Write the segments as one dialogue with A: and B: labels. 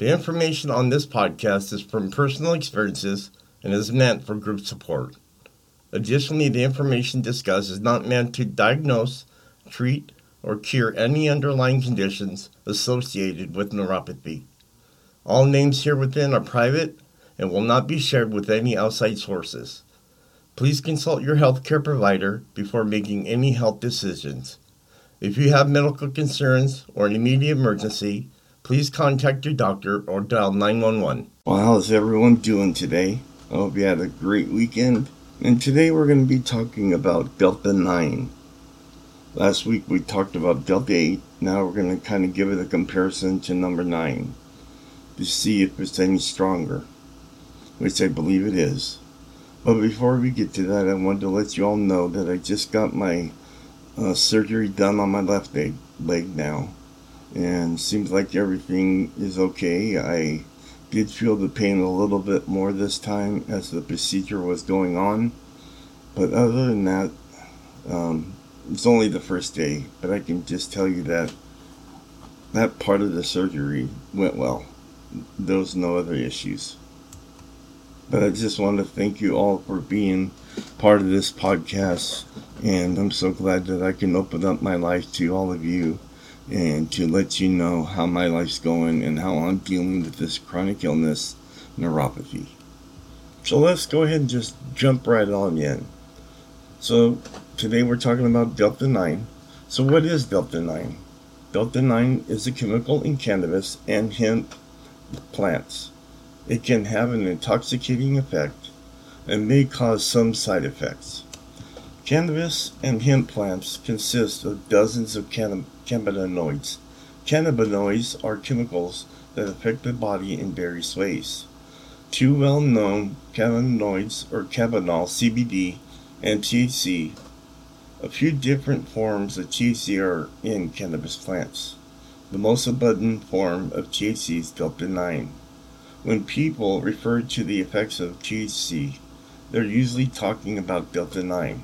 A: The information on this podcast is from personal experiences and is meant for group support. Additionally, the information discussed is not meant to diagnose, treat, or cure any underlying conditions associated with neuropathy. All names here within are private and will not be shared with any outside sources. Please consult your healthcare provider before making any health decisions. If you have medical concerns or an immediate emergency, please contact your doctor or dial 911. Well, how's everyone doing today? I hope you had a great weekend. And today we're going to be talking about Delta 9. Last week we talked about Delta 8. Now we're going to kind of give it a comparison to number 9 to see if it's any stronger, which I believe it is. But before we get to that, I wanted to let you all know that I just got my uh, surgery done on my left leg, leg now and seems like everything is okay. I did feel the pain a little bit more this time as the procedure was going on, but other than that, um, it's only the first day. But I can just tell you that that part of the surgery went well. There was no other issues. But I just want to thank you all for being part of this podcast, and I'm so glad that I can open up my life to all of you and to let you know how my life's going and how I'm dealing with this chronic illness, neuropathy. So let's go ahead and just jump right on in. So today we're talking about Delta 9. So what is Delta 9? Delta 9 is a chemical in cannabis and hemp plants. It can have an intoxicating effect and may cause some side effects. Cannabis and hemp plants consist of dozens of cannabinoids. Cannabinoids are chemicals that affect the body in various ways. Two well known cannabinoids are cannabidiol, CBD, and THC. A few different forms of THC are in cannabis plants. The most abundant form of THC is delta 9. When people refer to the effects of THC, they're usually talking about delta 9.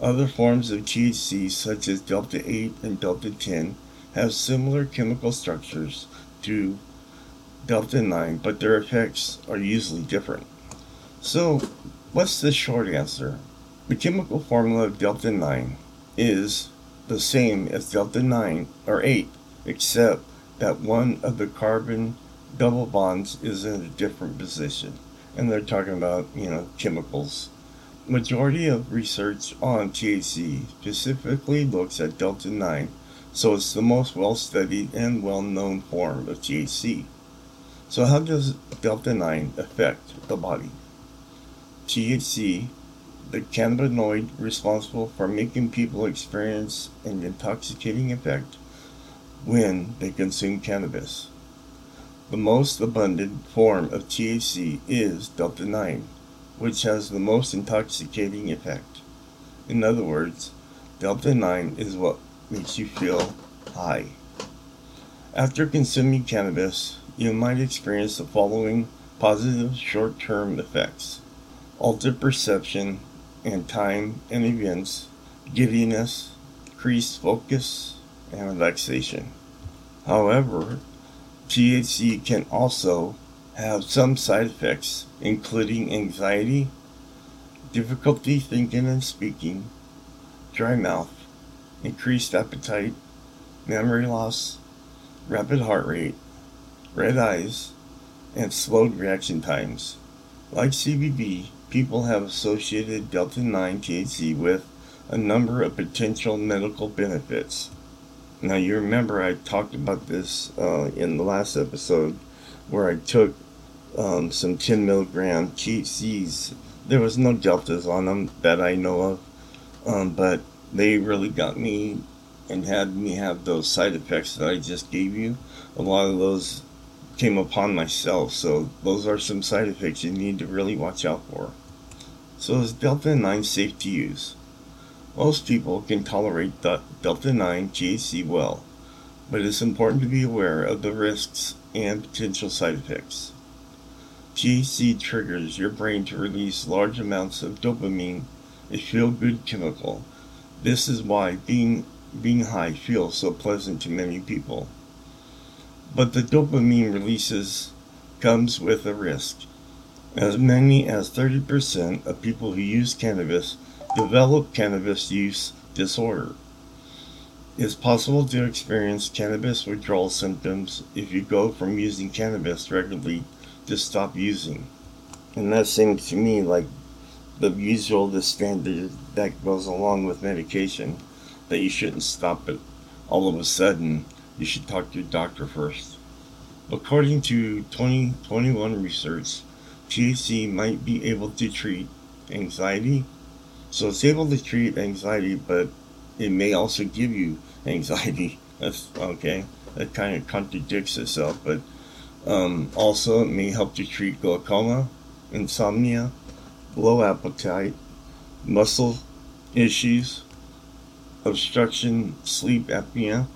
A: Other forms of THC, such as delta 8 and delta 10, have similar chemical structures to delta 9, but their effects are usually different. So, what's the short answer? The chemical formula of delta 9 is the same as delta 9 or 8, except that one of the carbon double bonds is in a different position. And they're talking about, you know, chemicals majority of research on THC specifically looks at delta 9, so it's the most well studied and well known form of THC. So, how does delta 9 affect the body? THC, the cannabinoid responsible for making people experience an intoxicating effect when they consume cannabis. The most abundant form of THC is delta 9 which has the most intoxicating effect. In other words, Delta 9 is what makes you feel high. After consuming cannabis, you might experience the following positive short term effects altered perception and time and events, giddiness, increased focus, and relaxation. However, THC can also have some side effects, including anxiety, difficulty thinking and speaking, dry mouth, increased appetite, memory loss, rapid heart rate, red eyes, and slowed reaction times. Like CBD, people have associated delta 9 THC with a number of potential medical benefits. Now, you remember I talked about this uh, in the last episode where I took um, some 10 milligram THCs. There was no deltas on them that I know of, um, but they really got me and had me have those side effects that I just gave you. A lot of those came upon myself, so those are some side effects you need to really watch out for. So is Delta 9 safe to use? Most people can tolerate the Delta 9 THC well, but it's important to be aware of the risks and potential side effects. THC triggers your brain to release large amounts of dopamine, a feel good chemical. This is why being being high feels so pleasant to many people. But the dopamine releases comes with a risk. As many as 30% of people who use cannabis develop cannabis use disorder. It's possible to experience cannabis withdrawal symptoms if you go from using cannabis regularly to stop using. And that seems to me like the usual, the standard that goes along with medication that you shouldn't stop it all of a sudden. You should talk to your doctor first. According to 2021 research, THC might be able to treat anxiety. So it's able to treat anxiety, but it may also give you anxiety. That's okay. That kind of contradicts itself, but um, also it may help to treat glaucoma, insomnia, low appetite, muscle issues, obstruction, sleep apnea,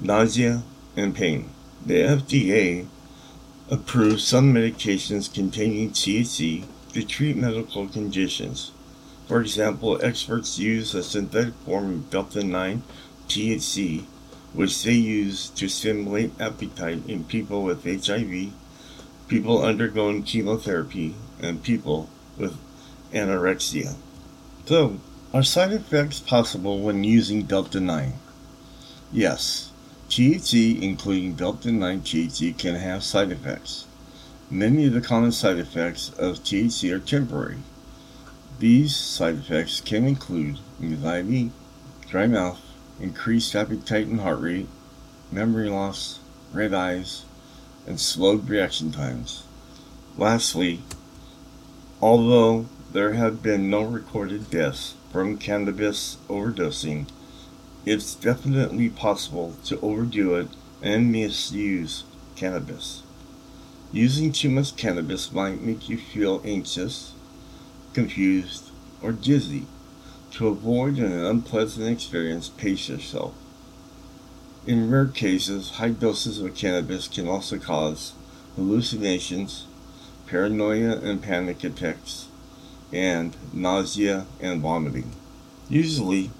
A: nausea, and pain. The FDA approved some medications containing THC to treat medical conditions. For example, experts use a synthetic form of delta 9 THC, which they use to stimulate appetite in people with HIV, people undergoing chemotherapy, and people with anorexia. So, are side effects possible when using Delta 9? Yes. THC, including Delta 9 THC, can have side effects. Many of the common side effects of THC are temporary. These side effects can include anxiety, dry mouth, increased appetite and heart rate, memory loss, red eyes, and slowed reaction times. Lastly, although there have been no recorded deaths from cannabis overdosing, it's definitely possible to overdo it and misuse cannabis. Using too much cannabis might make you feel anxious, confused, or dizzy. To avoid an unpleasant experience, pace yourself. In rare cases, high doses of cannabis can also cause hallucinations, paranoia and panic attacks, and nausea and vomiting. Usually,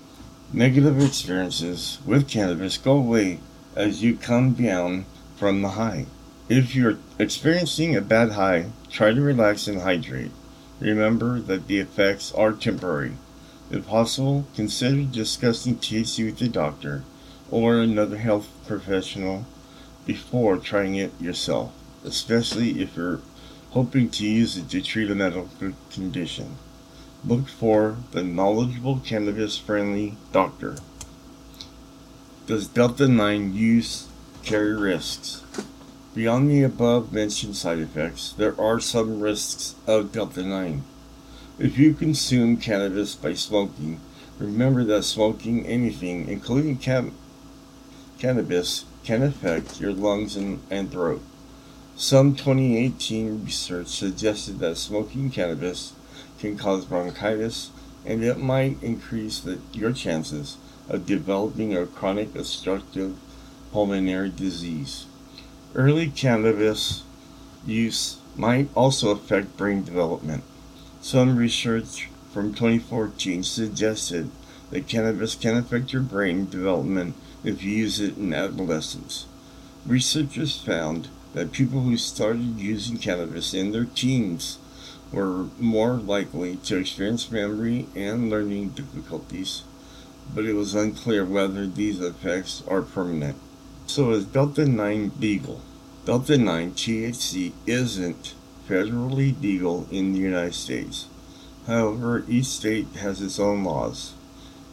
A: negative experiences with cannabis go away as you come down from the high. If you're experiencing a bad high, try to relax and hydrate. Remember that the effects are temporary. If possible, consider discussing THC with a doctor or another health professional before trying it yourself, especially if you're hoping to use it to treat a medical condition. Look for the knowledgeable cannabis friendly doctor. Does Delta 9 use carry risks? Beyond the above mentioned side effects, there are some risks of Delta 9. If you consume cannabis by smoking, remember that smoking anything, including cannabis, can affect your lungs and, and throat. Some 2018 research suggested that smoking cannabis can cause bronchitis and it might increase the, your chances of developing a chronic obstructive pulmonary disease. Early cannabis use might also affect brain development. Some research from 2014 suggested that cannabis can affect your brain development if you use it in adolescence. Researchers found that people who started using cannabis in their teens were more likely to experience memory and learning difficulties, but it was unclear whether these effects are permanent. So is Delta 9 legal? Delta 9 THC isn't federally legal in the United States. However, each state has its own laws.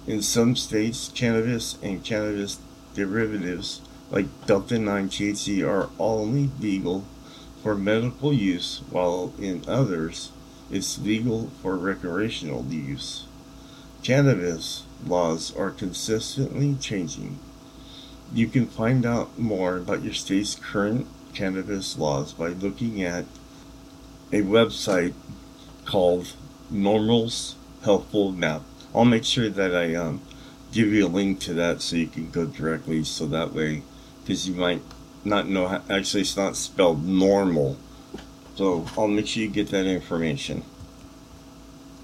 A: In some states, cannabis and cannabis derivatives like Delta 9 THC are only legal for medical use, while in others it's legal for recreational use. Cannabis laws are consistently changing. You can find out more about your state's current cannabis laws by looking at a website called NORML's Helpful Map. I'll make sure that I um, give you a link to that so you can go directly so that way, because you might not know how, actually it's not spelled normal. So I'll make sure you get that information.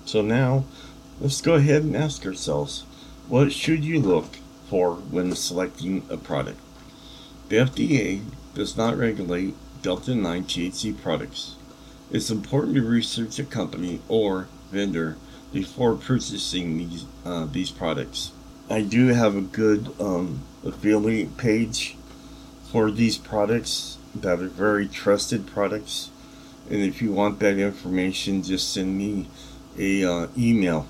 A: So now, let's go ahead and ask ourselves, what should you look for when selecting a product? The FDA does not regulate Delta 9 THC products. It's important to research a company or vendor before purchasing these uh, these products. I do have a good um, affiliate page for these products that are very trusted products. And if you want that information, just send me a uh, email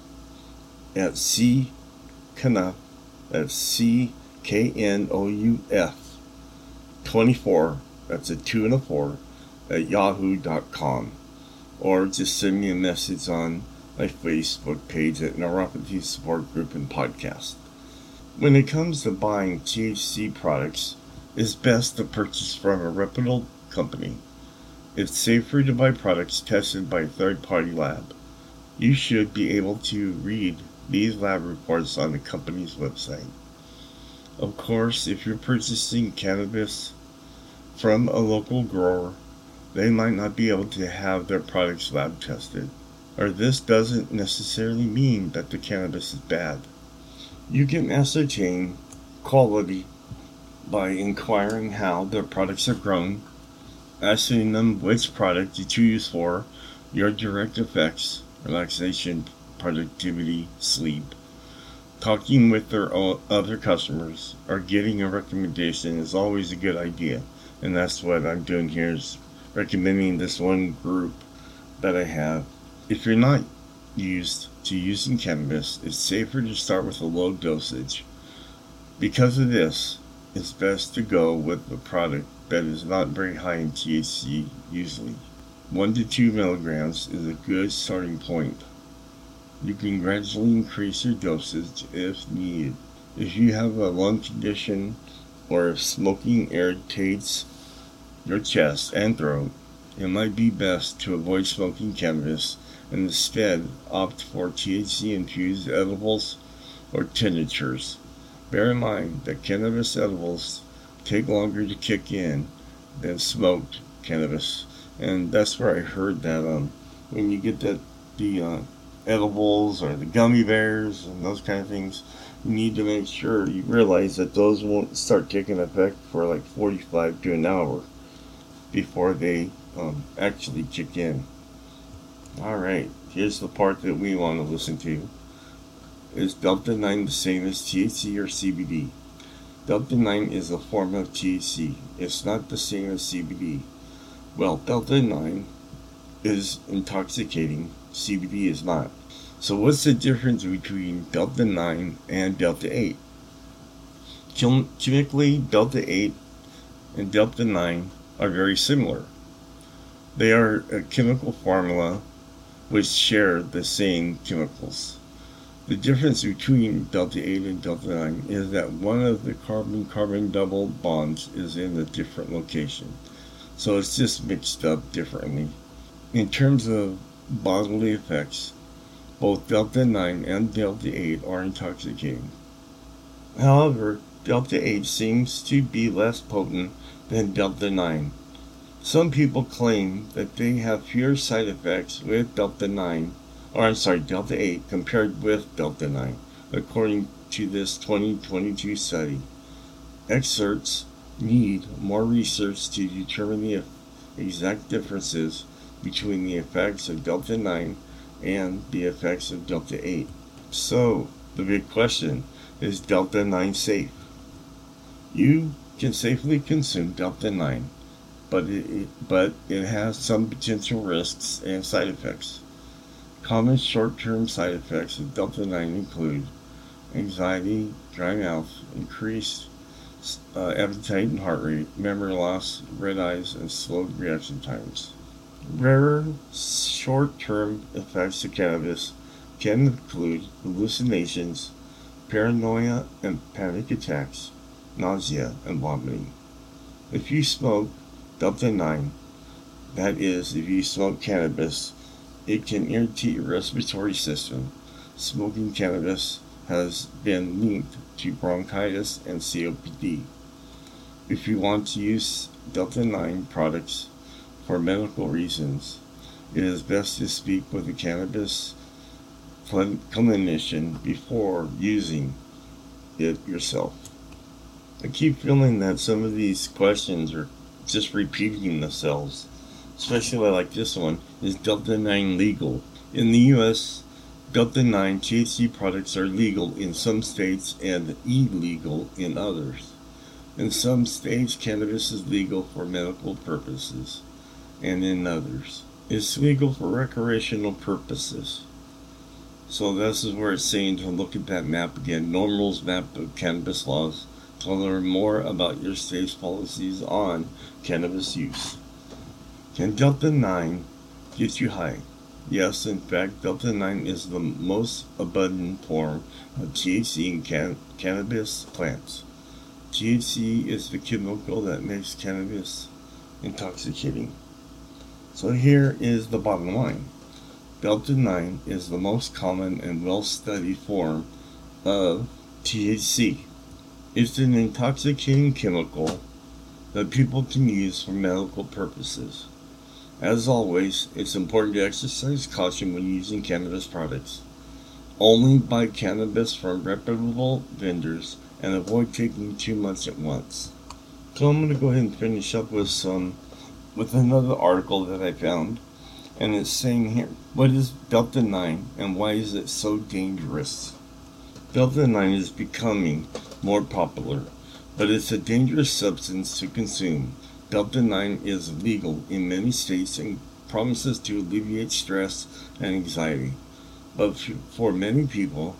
A: at cknouf, that's C K N O U F 24, that's a 2 and a 4, at yahoo.com. Or just send me a message on my Facebook page at Neuropathy Support Group and Podcast. When it comes to buying THC products, it's best to purchase from a reputable company. It's safer to buy products tested by a third party lab. You should be able to read these lab reports on the company's website. Of course, if you're purchasing cannabis from a local grower, they might not be able to have their products lab tested. Or this doesn't necessarily mean that the cannabis is bad. You can ascertain quality by inquiring how their products are grown, asking them which product to choose for your direct effects, relaxation, productivity, sleep. Talking with their other customers or getting a recommendation is always a good idea, and that's what I'm doing here is recommending this one group that I have. If you're not used to using cannabis, it's safer to start with a low dosage. Because of this, it's best to go with a product that is not very high in THC usually. 1 to 2 milligrams is a good starting point. You can gradually increase your dosage if needed. If you have a lung condition or if smoking irritates your chest and throat, it might be best to avoid smoking cannabis and instead opt for THC infused edibles or tinctures. Bear in mind that cannabis edibles take longer to kick in than smoked cannabis, and that's where I heard that um, when you get that the uh, edibles or the gummy bears and those kind of things, you need to make sure you realize that those won't start taking effect for like 45 to an hour before they um, actually kick in. All right, here's the part that we want to listen to. Is Delta 9 the same as THC or CBD? Delta 9 is a form of THC. It's not the same as CBD. Well, Delta 9 is intoxicating, CBD is not. So, what's the difference between Delta 9 and Delta 8? Chemically, Delta 8 and Delta 9 are very similar. They are a chemical formula which share the same chemicals. The difference between delta 8 and delta 9 is that one of the carbon-carbon double bonds is in a different location. So it's just mixed up differently. In terms of bodily effects, both delta 9 and delta 8 are intoxicating. However, delta 8 seems to be less potent than delta 9. Some people claim that they have fewer side effects with delta 9 or I'm sorry, Delta 8 compared with Delta 9, according to this 2022 study. Experts need more research to determine the exact differences between the effects of Delta 9 and the effects of Delta 8. So, the big question is Delta 9 safe? You can safely consume Delta 9, but it, but it has some potential risks and side effects. Common short-term side effects of Delta 9 include anxiety, dry mouth, increased uh, appetite and heart rate, memory loss, red eyes, and slowed reaction times. Rarer short-term effects of cannabis can include hallucinations, paranoia and panic attacks, nausea, and vomiting. If you smoke, Delta 9. That is, if you smoke cannabis, it can irritate your respiratory system. Smoking cannabis has been linked to bronchitis and COPD. If you want to use Delta 9 products for medical reasons, it is best to speak with a cannabis clinician before using it yourself. I keep feeling that some of these questions are just repeating themselves, especially like this one is Delta 9 legal? In the US, Delta 9 THC products are legal in some states and illegal in others. In some states, cannabis is legal for medical purposes, and in others, it's legal for recreational purposes. So this is where it's saying to look at that map again, NORML's map of cannabis laws, to learn more about your state's policies on cannabis use. Can Delta 9 get you high? Yes, in fact, Delta 9 is the most abundant form of THC in can- cannabis plants. THC is the chemical that makes cannabis intoxicating. So here is the bottom line. Delta 9 is the most common and well studied form of THC. It's an intoxicating chemical that people can use for medical purposes. As always, it's important to exercise caution when using cannabis products. Only buy cannabis from reputable vendors and avoid taking too much at once. So I'm going to go ahead and finish up with some with another article that I found and it's saying here what is delta 9 and why is it so dangerous? Delta 9 is becoming more popular, but it's a dangerous substance to consume Delta 9 is legal in many states and promises to alleviate stress and anxiety. But for many people,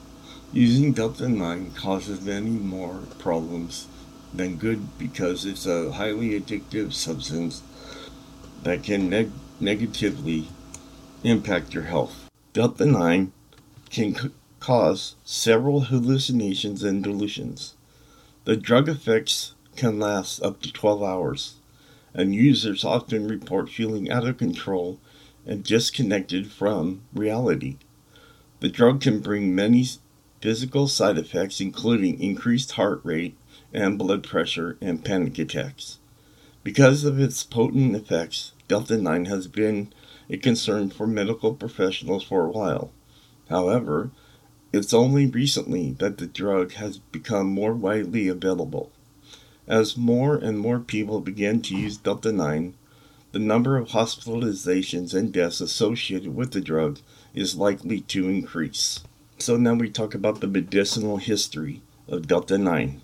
A: using Delta 9 causes many more problems than good because it's a highly addictive substance that can neg- negatively impact your health. Delta 9 can cause several hallucinations and delusions. The drug effects can last up to 12 hours and users often report feeling out of control and disconnected from reality. The drug can bring many physical side effects, including increased heart rate and blood pressure and panic attacks. Because of its potent effects, Delta 9 has been a concern for medical professionals for a while. However, it's only recently that the drug has become more widely available. As more and more people begin to use Delta 9, the number of hospitalizations and deaths associated with the drug is likely to increase. So now we talk about the medicinal history of Delta 9.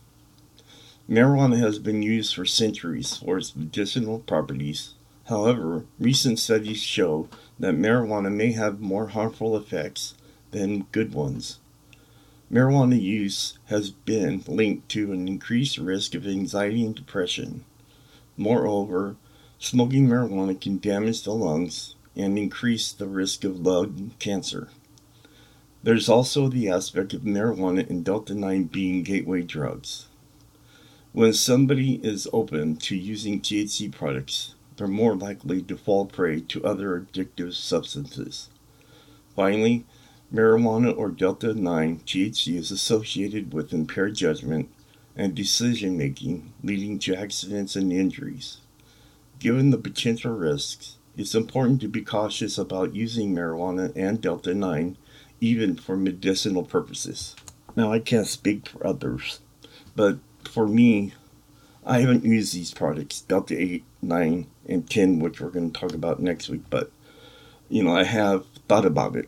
A: Marijuana has been used for centuries for its medicinal properties. However, recent studies show that marijuana may have more harmful effects than good ones. Marijuana use has been linked to an increased risk of anxiety and depression. Moreover, smoking marijuana can damage the lungs and increase the risk of lung cancer. There's also the aspect of marijuana and Delta 9 being gateway drugs. When somebody is open to using THC products, they're more likely to fall prey to other addictive substances. Finally, Marijuana or Delta 9 THC is associated with impaired judgment and decision making, leading to accidents and injuries. Given the potential risks, it's important to be cautious about using marijuana and Delta 9 even for medicinal purposes. Now, I can't speak for others, but for me, I haven't used these products, Delta 8, 9, and 10, which we're going to talk about next week, but you know, I have thought about it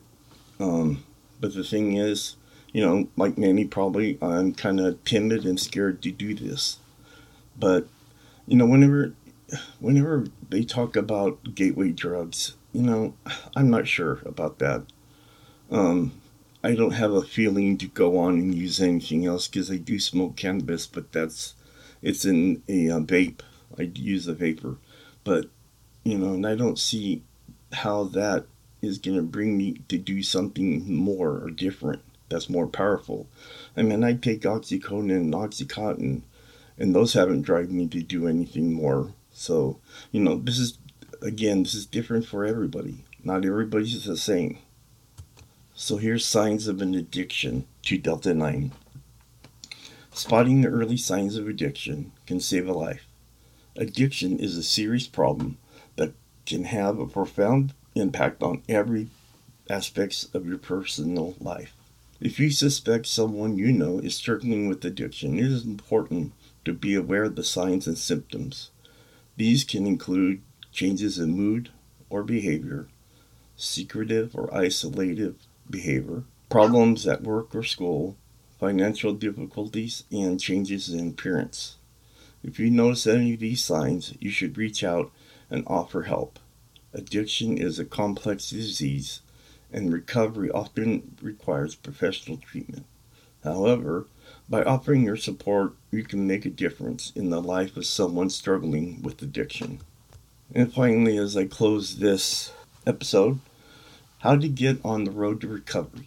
A: um, but the thing is, you know, like many probably, I'm kind of timid and scared to do this. But, you know, whenever, whenever they talk about gateway drugs, you know, I'm not sure about that. Um, I don't have a feeling to go on and use anything else because I do smoke cannabis, but that's it's in a uh, vape. I use a vapor, but you know, and I don't see how that is going to bring me to do something more or different that's more powerful. I mean, I take Oxycontin and Oxycontin, and those haven't driven me to do anything more So, you know, this is, again, this is different for everybody. Not everybody's the same. So here's signs of an addiction to Delta 9. Spotting the early signs of addiction can save a life. Addiction is a serious problem that can have a profound impact on every aspects of your personal life. If you suspect someone you know is struggling with addiction, it is important to be aware of the signs and symptoms. These can include changes in mood or behavior, secretive or isolative behavior, problems at work or school, financial difficulties, and changes in appearance. If you notice any of these signs, you should reach out and offer help. Addiction is a complex disease, and recovery often requires professional treatment. However, by offering your support, you can make a difference in the life of someone struggling with addiction. And finally, as I close this episode, how to get on the road to recovery.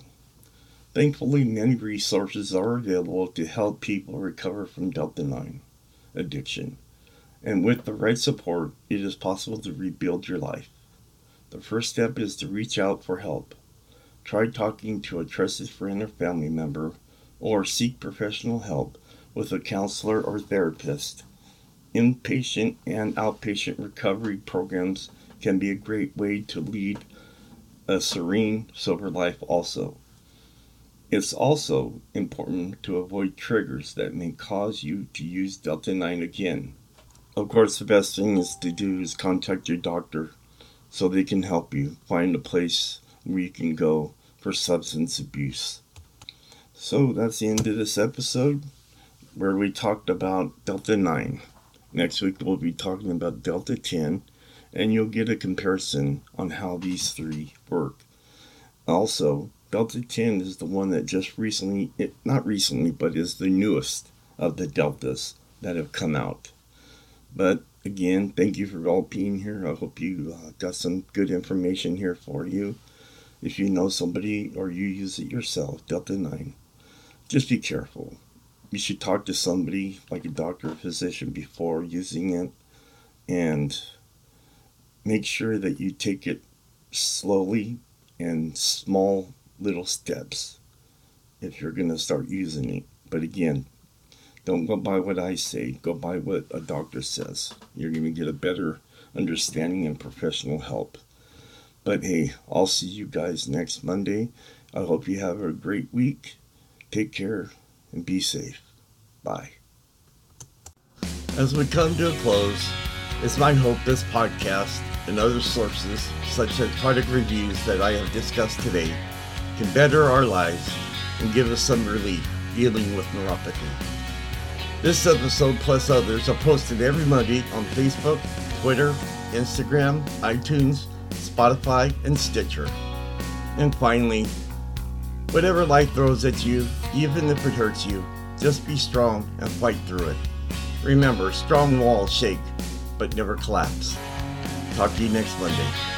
A: Thankfully, many resources are available to help people recover from Delta 9 addiction. And with the right support, it is possible to rebuild your life. The first step is to reach out for help. Try talking to a trusted friend or family member, or seek professional help with a counselor or therapist. Inpatient and outpatient recovery programs can be a great way to lead a serene, sober life also. It's also important to avoid triggers that may cause you to use Delta 9 again. Of course, the best thing is to do is contact your doctor so they can help you find a place where you can go for substance abuse. So that's the end of this episode where we talked about Delta 9. Next week we'll be talking about Delta 10 and you'll get a comparison on how these three work. Also, Delta 10 is the one that just recently, it, not recently, but is the newest of the Deltas that have come out. But again, thank you for all being here. I hope you uh, got some good information here for you. If you know somebody or you use it yourself, Delta 9, just be careful. You should talk to somebody like a doctor or physician before using it and make sure that you take it slowly and small little steps if you're going to start using it. But again, don't go by what I say, go by what a doctor says. You're going to get a better understanding and professional help. But hey, I'll see you guys next Monday. I hope you have a great week. Take care and be safe. Bye. As we come to a close, it's my hope this podcast and other sources, such as product reviews that I have discussed today, can better our lives and give us some relief dealing with neuropathy. This episode, plus others, are posted every Monday on Facebook, Twitter, Instagram, iTunes, Spotify, and Stitcher. And finally, whatever life throws at you, even if it hurts you, just be strong and fight through it. Remember, strong walls shake, but never collapse. Talk to you next Monday.